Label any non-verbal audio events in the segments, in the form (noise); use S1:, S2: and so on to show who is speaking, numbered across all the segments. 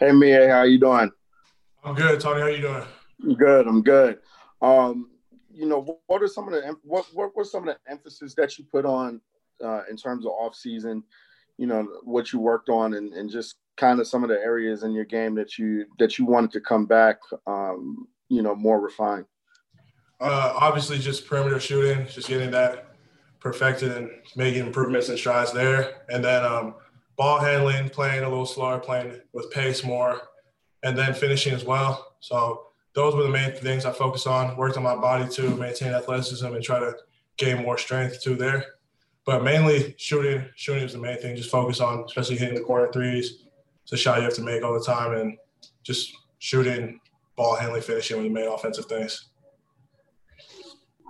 S1: Hey Miye, how you doing?
S2: I'm good, Tony. How you doing?
S1: I'm good. I'm good. Um, you know, what are some of the what what were some of the emphasis that you put on uh, in terms of off season? You know, what you worked on, and, and just kind of some of the areas in your game that you that you wanted to come back, um, you know, more refined.
S2: Uh, obviously, just perimeter shooting, just getting that perfected and making improvements and strides there, and then um, ball handling, playing a little slower, playing with pace more, and then finishing as well. So those were the main things I focused on. Worked on my body to maintain athleticism and try to gain more strength too there. But mainly shooting, shooting is the main thing. Just focus on, especially hitting the corner threes. It's a shot you have to make all the time, and just shooting, ball handling, finishing were the main offensive things.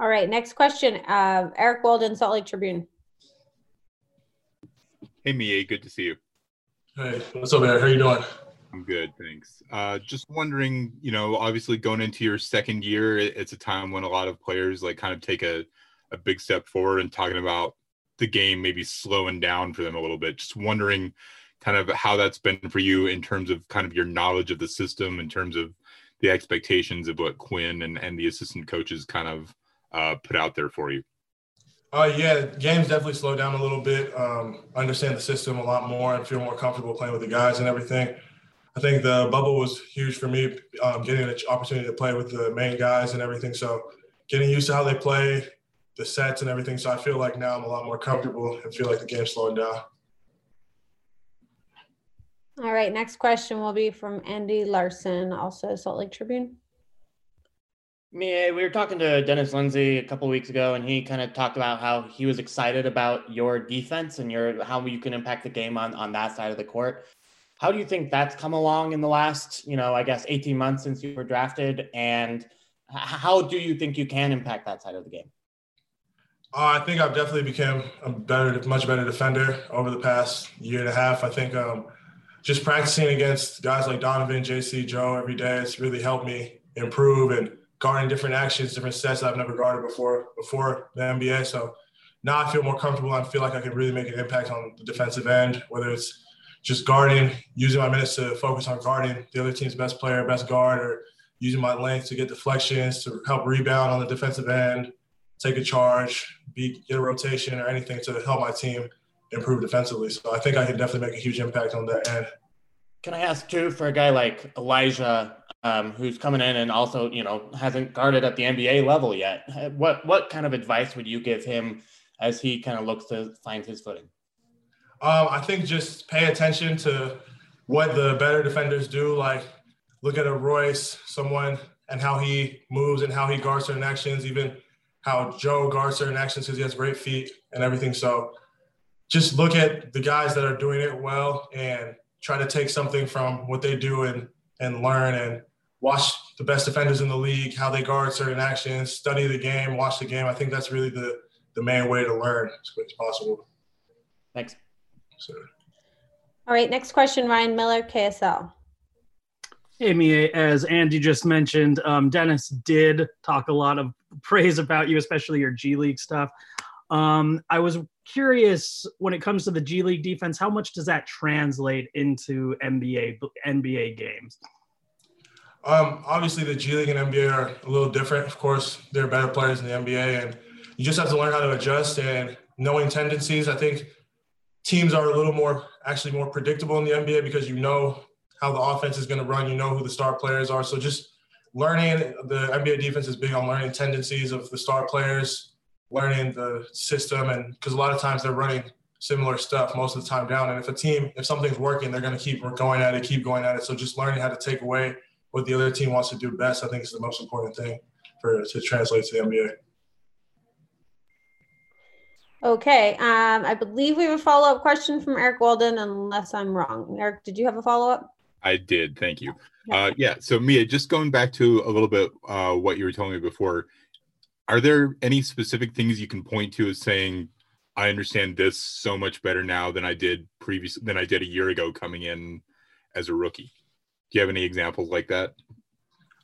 S3: All right, next question. Uh, Eric Walden, Salt Lake Tribune.
S4: Hey, Miye, good to see you.
S2: Hey, what's up, man? How you doing?
S4: I'm good, thanks. Uh, just wondering, you know, obviously going into your second year, it's a time when a lot of players like kind of take a, a big step forward and talking about the game maybe slowing down for them a little bit. Just wondering kind of how that's been for you in terms of kind of your knowledge of the system, in terms of the expectations of what Quinn and, and the assistant coaches kind of uh, put out there for you.
S2: Uh, yeah, games definitely slowed down a little bit. Um, understand the system a lot more and feel more comfortable playing with the guys and everything. I think the bubble was huge for me, um, getting an opportunity to play with the main guys and everything. So getting used to how they play, the sets and everything. So I feel like now I'm a lot more comfortable and feel like the game's slowing down.
S3: All right, next question will be from Andy Larsen, also Salt Lake Tribune.
S5: Me, we were talking to Dennis Lindsey a couple weeks ago, and he kind of talked about how he was excited about your defense and your how you can impact the game on on that side of the court. How do you think that's come along in the last, you know, I guess 18 months since you were drafted, and how do you think you can impact that side of the game?
S2: Uh, I think I've definitely become a better, much better defender over the past year and a half. I think um, just practicing against guys like Donovan, JC, Joe every day, it's really helped me improve and guarding different actions, different sets that I've never guarded before before the NBA. So now I feel more comfortable. I feel like I can really make an impact on the defensive end, whether it's just guarding, using my minutes to focus on guarding the other team's best player, best guard, or using my length to get deflections to help rebound on the defensive end, take a charge, be, get a rotation or anything to help my team improve defensively. So I think I can definitely make a huge impact on that end.
S5: Can I ask too for a guy like Elijah um, who's coming in and also you know hasn't guarded at the NBA level yet. What what kind of advice would you give him as he kind of looks to find his footing?
S2: Um, I think just pay attention to what the better defenders do. Like look at a Royce, someone, and how he moves and how he guards certain actions. Even how Joe guards certain actions because he has great feet and everything. So just look at the guys that are doing it well and try to take something from what they do and and learn and watch the best defenders in the league, how they guard certain actions, study the game, watch the game. I think that's really the the main way to learn as quick as possible.
S5: Thanks.
S2: So.
S3: All right, next question, Ryan Miller, KSL.
S6: Hey, Miye, as Andy just mentioned, um, Dennis did talk a lot of praise about you, especially your G League stuff. Um, I was curious when it comes to the G League defense, how much does that translate into NBA NBA games?
S2: Um, obviously, the G League and NBA are a little different. Of course, they're better players in the NBA, and you just have to learn how to adjust and knowing tendencies. I think teams are a little more actually more predictable in the NBA because you know how the offense is going to run. You know who the star players are. So just learning the NBA defense is big on learning tendencies of the star players, learning the system, and because a lot of times they're running similar stuff most of the time down. And if a team, if something's working, they're going to keep going at it, keep going at it. So just learning how to take away what the other team wants to do best, I think is the most important thing for to translate to the NBA.
S3: Okay, um, I believe we have a follow up question from Eric Walden, unless I'm wrong. Eric, did you have a follow up?
S4: I did, thank you. Yeah. Uh, yeah, so Miye, just going back to a little bit uh, what you were telling me before, are there any specific things you can point to as saying, I understand this so much better now than I did previous than I did a year ago coming in as a rookie? Do you have any examples like that?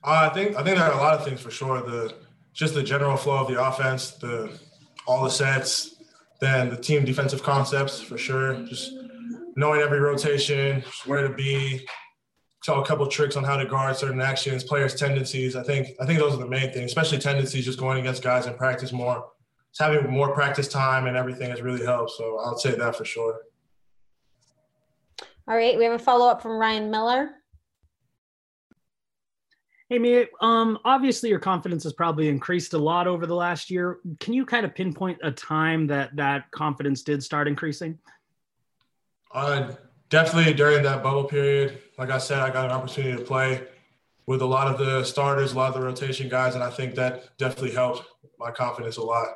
S2: Uh, I think I think there are a lot of things for sure. The just the general flow of the offense, the all the sets, then the team defensive concepts for sure. Just knowing every rotation, where to be, tell a couple tricks on how to guard certain actions, players' tendencies. I think I think those are the main things, especially tendencies. Just going against guys in practice more, just having more practice time and everything has really helped. So I'll say that for sure.
S3: All right, we have a follow up from Ryan Miller.
S6: Hey, Miye, um, obviously your confidence has probably increased a lot over the last year. Can you kind of pinpoint a time that that confidence did start increasing?
S2: Uh, definitely during that bubble period. Like I said, I got an opportunity to play with a lot of the starters, a lot of the rotation guys, and I think that definitely helped my confidence a lot.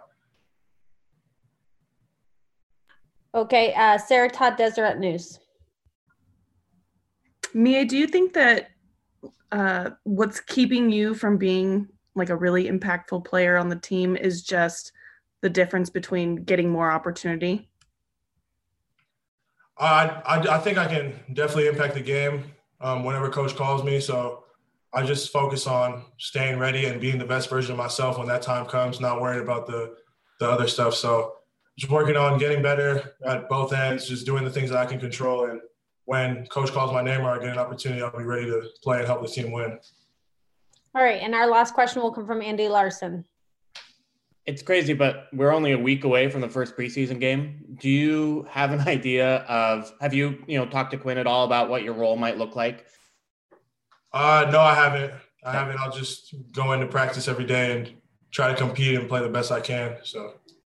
S3: Okay, uh, Sarah Todd Deseret News.
S7: Miye, do you think that uh, what's keeping you from being like a really impactful player on the team is just the difference between getting more opportunity?
S2: I, I, I think I can definitely impact the game um, whenever coach calls me. So I just focus on staying ready and being the best version of myself when that time comes, not worried about the, the other stuff. So just working on getting better at both ends, just doing the things that I can control. And when coach calls my name or I get an opportunity, I'll be ready to play and help the team win.
S3: All right, and our last question will come from Andy Larsen.
S5: It's crazy, but we're only a week away from the first preseason game. Do you have an (laughs) idea of have you, you know, talked to Quinn at all about what your role might look like?
S2: Uh no, I haven't. I haven't. I'll just go into practice every day and try to compete and play the best I can. So